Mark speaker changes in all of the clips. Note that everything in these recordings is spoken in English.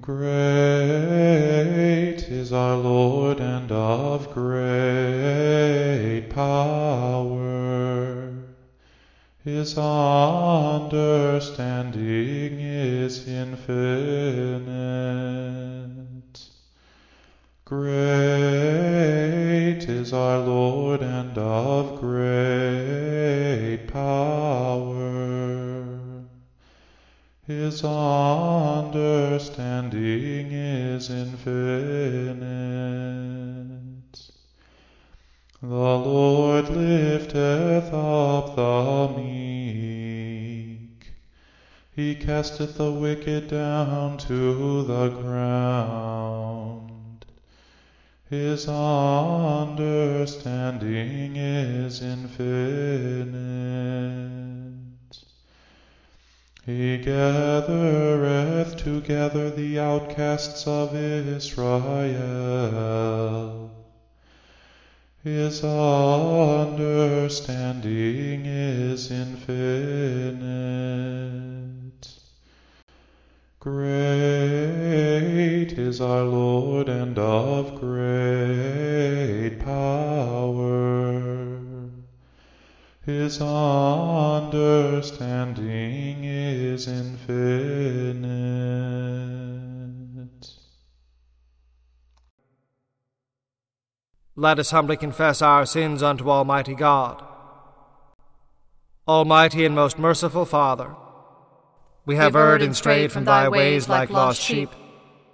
Speaker 1: Great is our Lord and of great power. His understanding casteth the wicked down to the ground. His understanding is infinite. He gathereth together the outcasts of Israel. His understanding is infinite. Great is our Lord and of great power. His understanding is infinite.
Speaker 2: Let us humbly confess our sins unto Almighty God. Almighty and most merciful Father, we have erred and strayed from thy ways like lost sheep.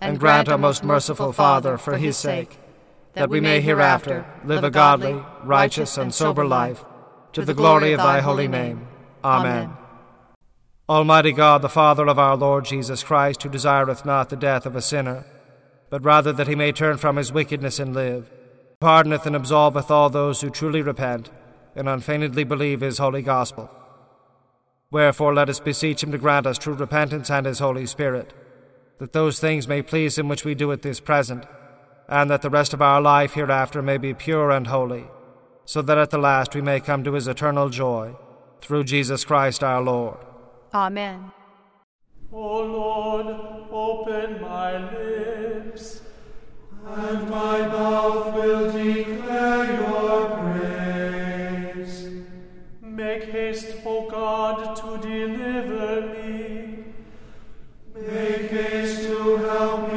Speaker 2: And grant, O most merciful Father, for his sake, that we may hereafter live a godly, righteous, and sober life, to the glory of thy holy name. Amen. Almighty God, the Father of our Lord Jesus Christ, who desireth not the death of a sinner, but rather that he may turn from his wickedness and live, pardoneth and absolveth all those who truly repent and unfeignedly believe his holy gospel. Wherefore let us beseech him to grant us true repentance and his Holy Spirit, that those things may please him which we do at this present, and that the rest of our life hereafter may be pure and holy, so that at the last we may come to his eternal joy, through Jesus Christ our Lord.
Speaker 3: Amen.
Speaker 4: O Lord, open my lips,
Speaker 5: and my mouth will declare your praise.
Speaker 4: Make haste, O God, to deliver me.
Speaker 5: Help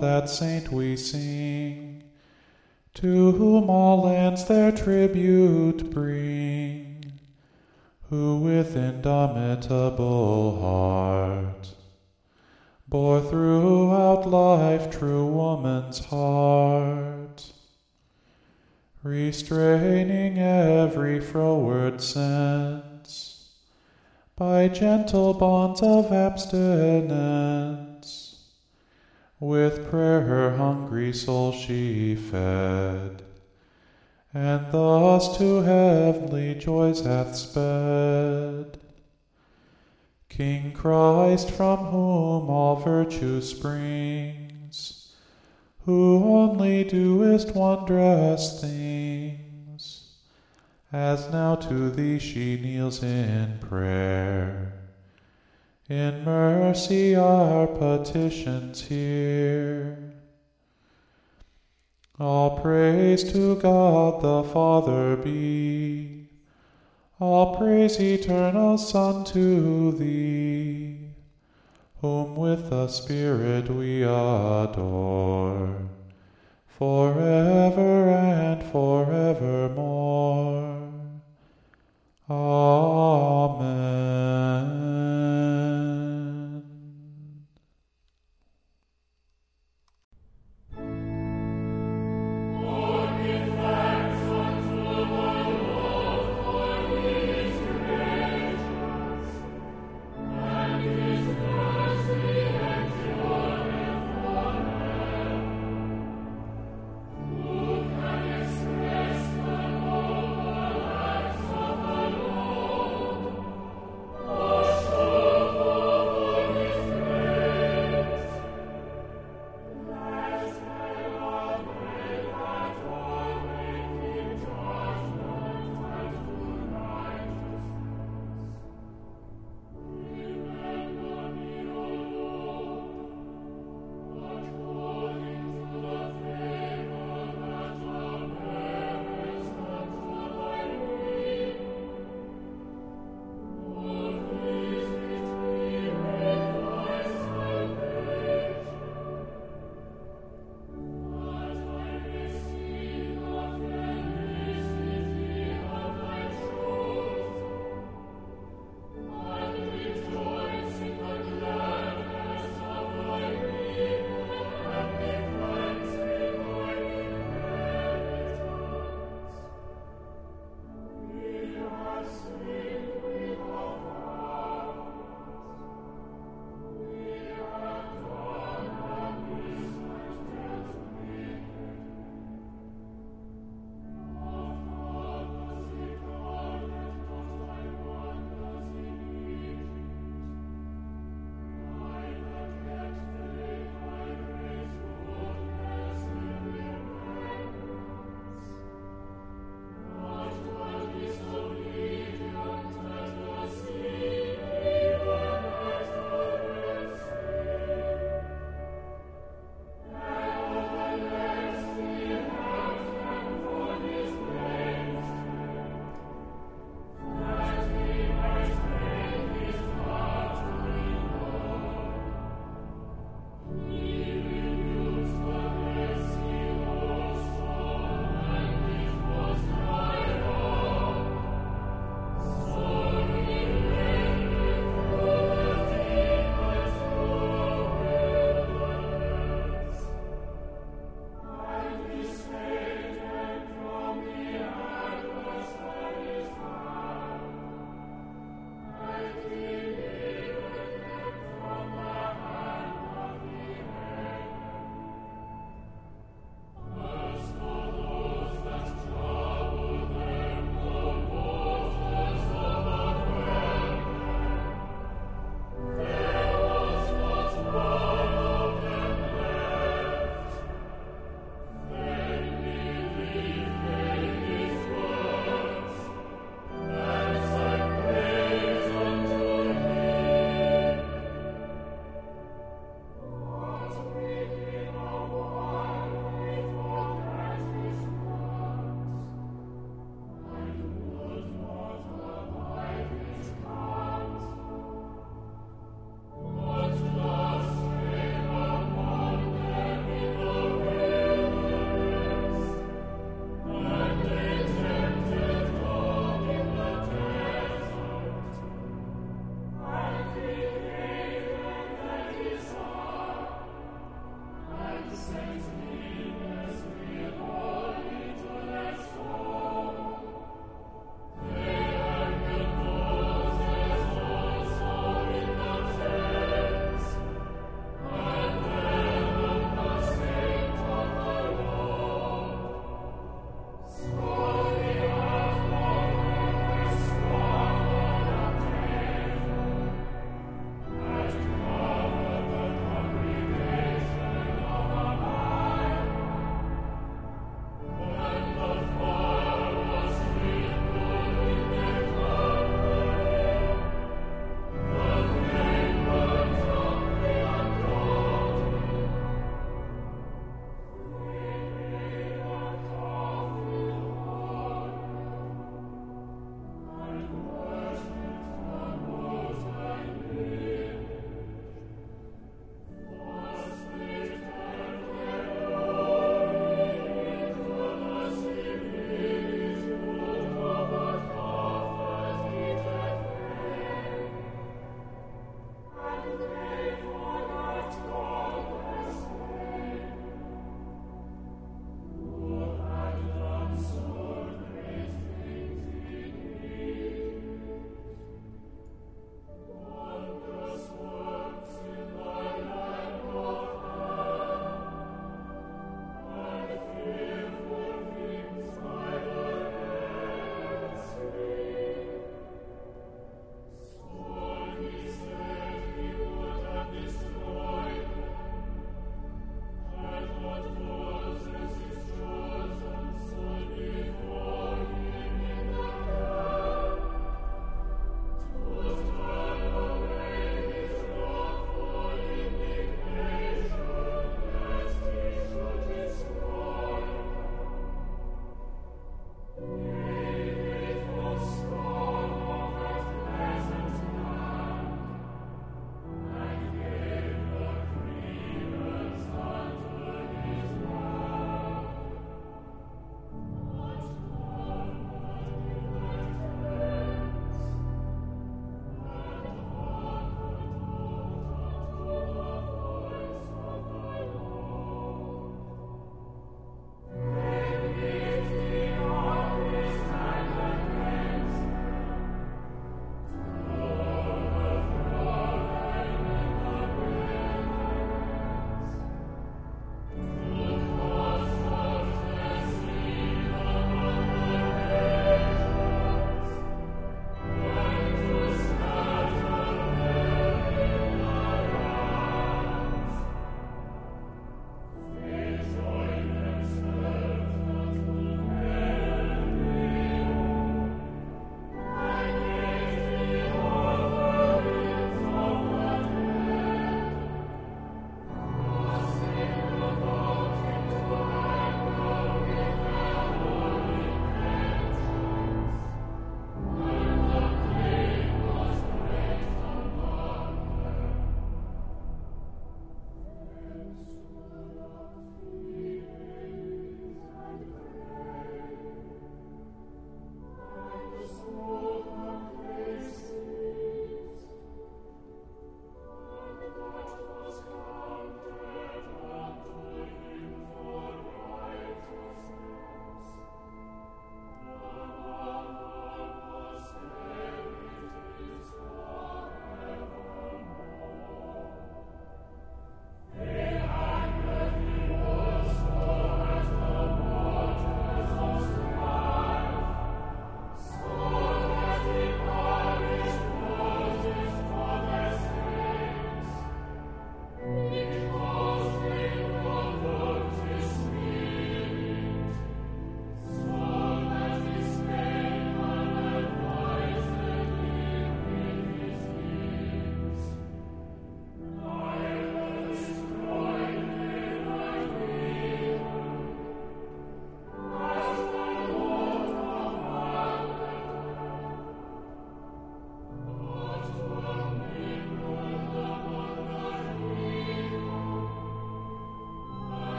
Speaker 1: that saint we sing, to whom all lands their tribute bring, who with indomitable heart bore throughout life true woman's heart, restraining every froward sense by gentle bonds of abstinence. With prayer her hungry soul she fed, and thus to heavenly joys hath sped. King Christ, from whom all virtue springs, who only doest wondrous things, as now to thee she kneels in prayer. In mercy our petitions hear. All praise to God the Father be. All praise, eternal Son, to thee, whom with the Spirit we adore, forever and forevermore. Amen.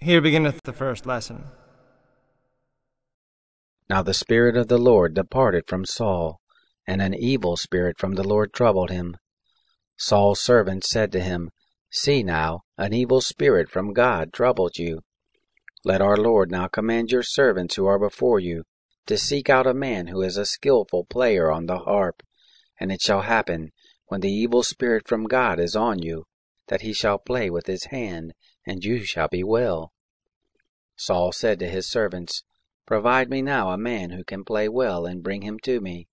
Speaker 2: Here beginneth the first lesson.
Speaker 3: Now the Spirit of the Lord departed from Saul, and an evil spirit from the Lord troubled him. Saul's servant said to him, See now, an evil spirit from God troubled you. Let our Lord now command your servants who are before you to seek out a man who is a skilful player on the harp. And it shall happen, when the evil spirit from God is on you, that he shall play with his hand, and you shall be well. Saul said to his servants, Provide me now a man who can play well, and bring him to me.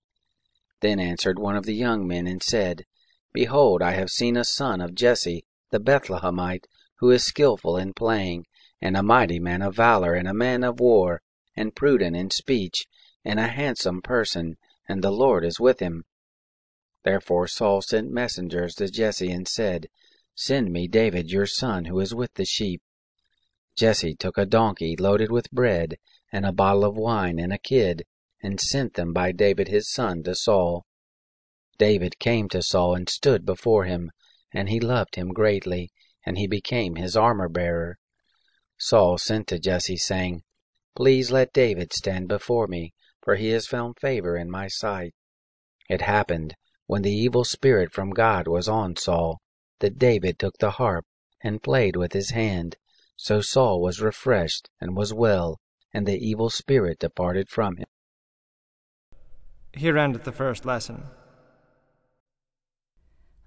Speaker 3: Then answered one of the young men and said, Behold, I have seen a son of Jesse the Bethlehemite, who is skilful in playing, and a mighty man of valor, and a man of war, and prudent in speech, and a handsome person, and the Lord is with him. Therefore Saul sent messengers to Jesse and said, Send me David your son, who is with the sheep. Jesse took a donkey loaded with bread, and a bottle of wine, and a kid, and sent them by David his son to Saul. David came to Saul and stood before him, and he loved him greatly, and he became his armor bearer. Saul sent to Jesse, saying, Please let David stand before me, for he has found favor in my sight. It happened, when the evil spirit from God was on Saul, that David took the harp and played with his hand. So Saul was refreshed and was well, and the evil spirit departed from him.
Speaker 2: Here endeth the first lesson.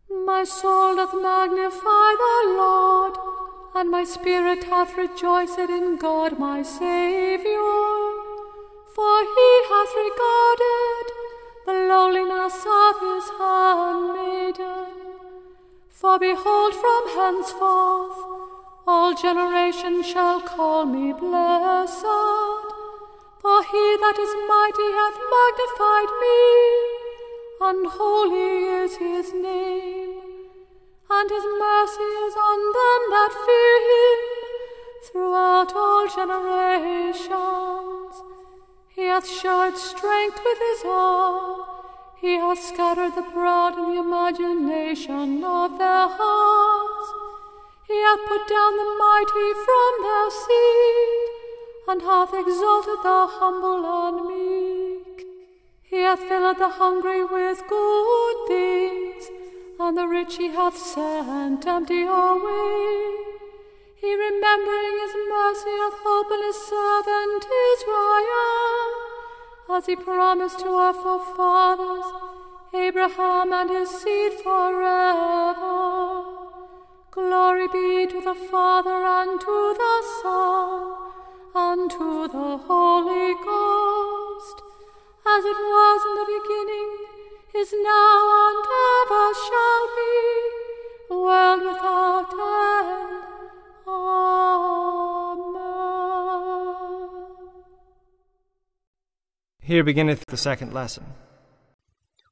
Speaker 6: My soul doth magnify the Lord, and my spirit hath rejoiced in God my Saviour. For he hath regarded the lowliness of his handmaiden. For behold, from henceforth all generations shall call me blessed. For he that is mighty hath magnified me and holy is his name, and his mercy is on them that fear him throughout all generations. He hath showed strength with his arm, hath scattered the proud in the imagination of their hearts. He hath put down the mighty from their seat, and hath exalted the humble and meek. He hath filled the hungry with good things, and the rich he hath sent empty away. He remembering his mercy hath opened his servant Israel, as he promised to our forefathers, Abraham and his seed forever. Glory be to the Father and to the Son and to the Holy Ghost as it was in the beginning, is now, and ever shall be, world without end. Amen.
Speaker 2: Here beginneth the second lesson.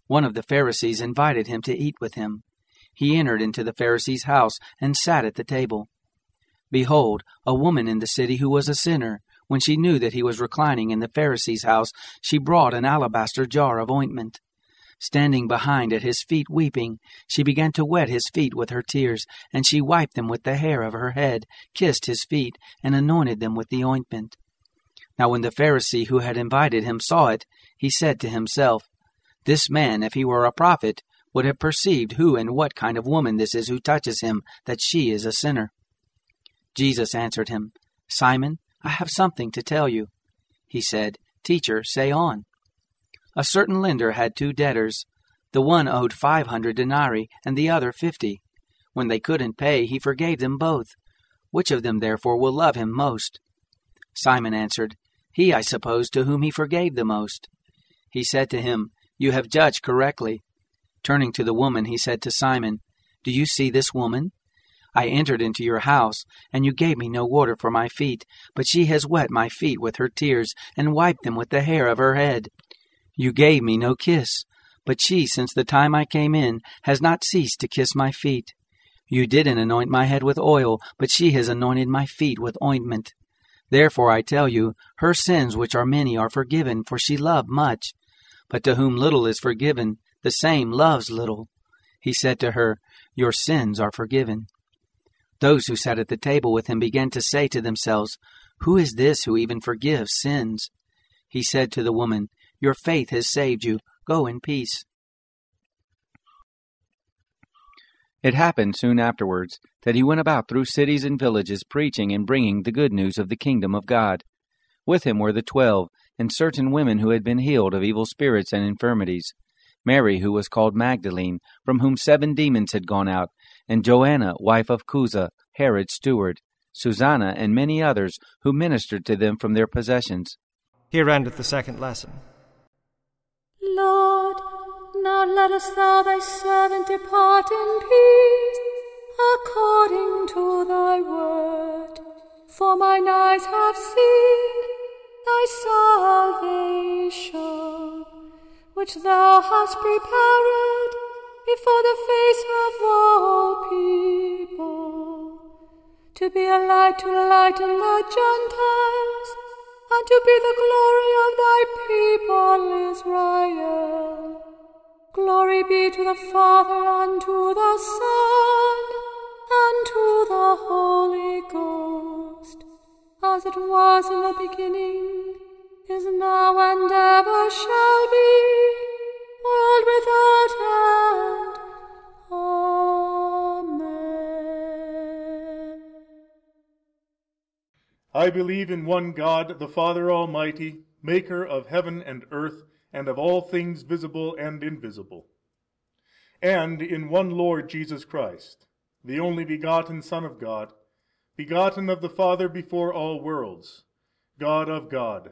Speaker 7: One of the Pharisees invited him to eat with him. He entered into the Pharisee's house and sat at the table. Behold, a woman in the city who was a sinner, when she knew that he was reclining in the Pharisee's house, she brought an alabaster jar of ointment. Standing behind at his feet weeping, she began to wet his feet with her tears, and she wiped them with the hair of her head, kissed his feet, and anointed them with the ointment. Now when the Pharisee who had invited him saw it, he said to himself, This man, if he were a prophet, would have perceived who and what kind of woman this is who touches him, that she is a sinner. Jesus answered him, Simon, I have something to tell you. He said, Teacher, say on. A certain lender had two debtors. The one owed five hundred denarii, and the other fifty. When they couldn't pay, he forgave them both. Which of them, therefore, will love him most? Simon answered, He, I suppose, to whom he forgave the most. He said to him, You have judged correctly. Turning to the woman, he said to Simon, Do you see this woman? I entered into your house, and you gave me no water for my feet, but she has wet my feet with her tears, and wiped them with the hair of her head. You gave me no kiss, but she, since the time I came in, has not ceased to kiss my feet. You didn't anoint my head with oil, but she has anointed my feet with ointment. Therefore I tell you, her sins, which are many, are forgiven, for she loved much. But to whom little is forgiven, the same loves little. He said to her, Your sins are forgiven. Those who sat at the table with him began to say to themselves, Who is this who even forgives sins? He said to the woman, Your faith has saved you. Go in peace.
Speaker 3: It happened soon afterwards that he went about through cities and villages preaching and bringing the good news of the kingdom of God. With him were the twelve, and certain women who had been healed of evil spirits and infirmities. Mary, who was called Magdalene, from whom seven demons had gone out, and Joanna, wife of Chuza, Herod's steward, Susanna, and many others who ministered to them from their possessions.
Speaker 2: Here endeth the second lesson.
Speaker 6: Lord, now lettest thou thy servant depart in peace, according to thy word. For mine eyes have seen thy salvation, which thou hast prepared before the face of all people, to be a light to lighten the Gentiles, and to be the glory of thy people Israel. Glory be to the Father, and to the Son, and to the Holy Ghost, as it was in the beginning, is now, and ever shall be, world without end. Amen.
Speaker 8: I believe in one God, the Father Almighty, maker of heaven and earth, and of all things visible and invisible, and in one Lord Jesus Christ, the only begotten Son of God, begotten of the Father before all worlds, God of God,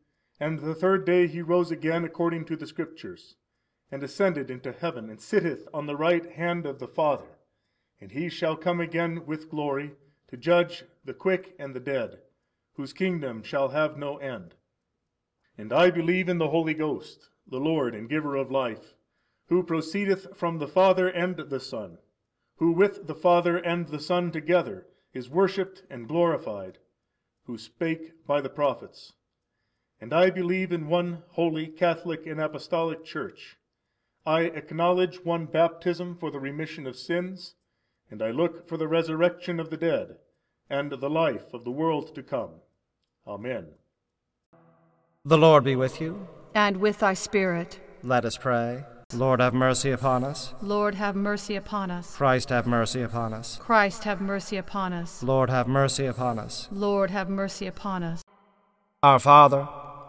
Speaker 8: and the third day he rose again according to the Scriptures, and ascended into heaven, and sitteth on the right hand of the Father. And he shall come again with glory to judge the quick and the dead, whose kingdom shall have no end. And I believe in the Holy Ghost, the Lord and giver of life, who proceedeth from the Father and the Son, who with the Father and the Son together is worshiped and glorified, who spake by the prophets. And I believe in one holy, Catholic, and Apostolic Church. I acknowledge one baptism for the remission of sins, and I look for the resurrection of the dead and the life of the world to come. Amen.
Speaker 2: The Lord be with you.
Speaker 9: And with thy spirit.
Speaker 2: Let us pray. Lord, have mercy upon us.
Speaker 9: Lord, have mercy upon us.
Speaker 2: Christ, have mercy upon us.
Speaker 9: Christ, have mercy upon us.
Speaker 2: Lord, have mercy upon us.
Speaker 9: Lord, have mercy upon us.
Speaker 2: Our Father,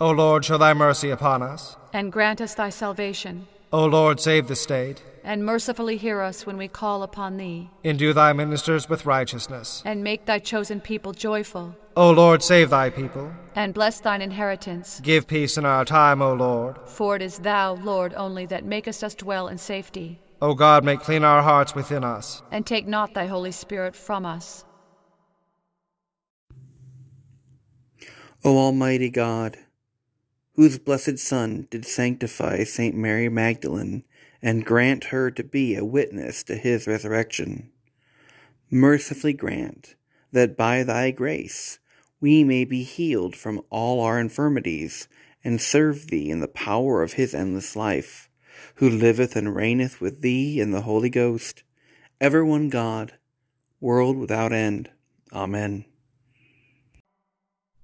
Speaker 2: O Lord, show thy mercy upon us.
Speaker 9: And grant us thy salvation.
Speaker 2: O Lord, save the state.
Speaker 9: And mercifully hear us when we call upon thee.
Speaker 2: Endue thy ministers with righteousness.
Speaker 9: And make thy chosen people joyful.
Speaker 2: O Lord, save thy people.
Speaker 9: And bless thine inheritance.
Speaker 2: Give peace in our time, O Lord.
Speaker 9: For it is thou, Lord, only that makest us dwell in safety.
Speaker 2: O God, make clean our hearts within us.
Speaker 9: And take not thy Holy Spirit from us.
Speaker 10: O Almighty God, whose blessed Son did sanctify Saint Mary Magdalene and grant her to be a witness to his resurrection, mercifully grant that by thy grace we may be healed from all our infirmities and serve thee in the power of his endless life, who liveth and reigneth with thee in the Holy Ghost, ever one God, world without end. Amen.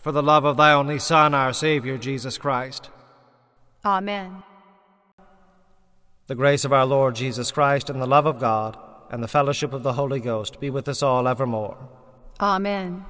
Speaker 2: for the love of thy only Son, our Savior, Jesus Christ.
Speaker 9: Amen.
Speaker 2: The grace of our Lord Jesus Christ, and the love of God, and the fellowship of the Holy Ghost be with us all evermore.
Speaker 9: Amen.